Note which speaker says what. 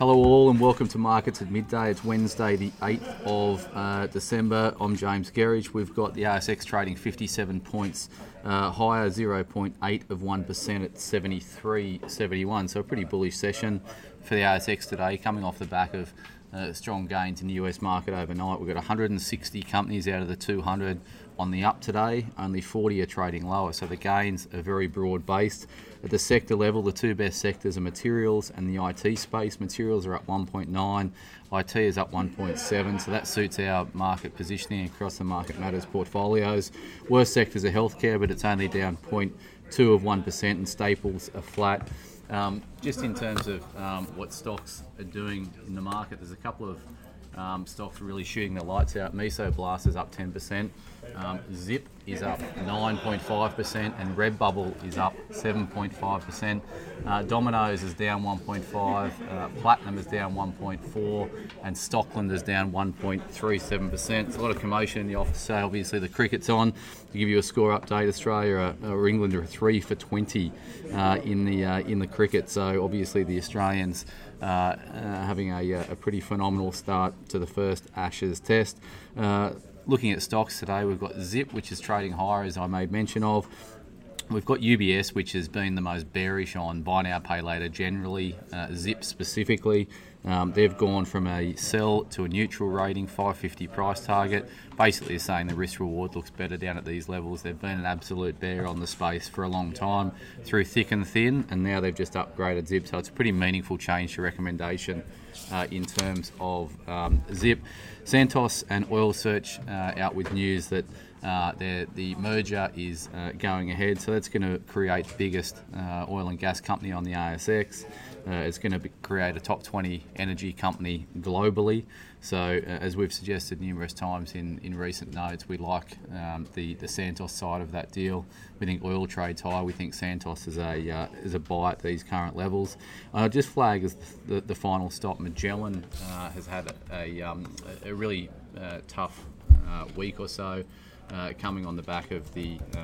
Speaker 1: Hello, all, and welcome to Markets at Midday. It's Wednesday, the 8th of uh, December. I'm James Gerrish. We've got the ASX trading 57 points uh, higher, 0.8 of 1% at 73.71. So, a pretty bullish session for the ASX today, coming off the back of uh, strong gains in the US market overnight. We've got 160 companies out of the 200 on the up today, only 40 are trading lower, so the gains are very broad based. At the sector level, the two best sectors are materials and the IT space. Materials are up 1.9, IT is up 1.7, so that suits our market positioning across the Market Matters portfolios. Worst sectors are healthcare, but it's only down 0.2 of 1%, and staples are flat. Um, just in terms of um, what stocks are doing in the market, there's a couple of um, stocks really shooting the lights out. Miso Mesoblast is up 10%. Um, Zip is up 9.5% and Redbubble is up 7.5%. Uh, Domino's is down 1.5, uh, Platinum is down 1.4, and Stockland is down 1.37%. It's a lot of commotion in the office today. Obviously, the cricket's on. To give you a score update, Australia uh, or England are three for 20 uh, in the uh, in the cricket. So obviously, the Australians. Uh, having a, a, pretty phenomenal start to the first Ashes test. Uh, looking at stocks today, we've got Zip, which is trading higher, as I made mention of. We've got UBS, which has been the most bearish on buy now, pay later generally, uh, Zip specifically. Um, they've gone from a sell to a neutral rating, 550 price target. Basically, saying the risk reward looks better down at these levels. They've been an absolute bear on the space for a long time through thick and thin, and now they've just upgraded Zip. So it's a pretty meaningful change to recommendation uh, in terms of um, Zip. Santos and Oil Search uh, out with news that uh, the merger is uh, going ahead, so that's going to create the biggest uh, oil and gas company on the ASX. Uh, it's going to create a top 20 energy company globally. So, uh, as we've suggested numerous times in, in recent notes, we like um, the, the Santos side of that deal. We think oil trades high. We think Santos is a uh, is a buy at these current levels. Uh, just flag as the, the final stop. Magellan has had a, a, um, a really tough week or so. Uh, coming on the back of the uh,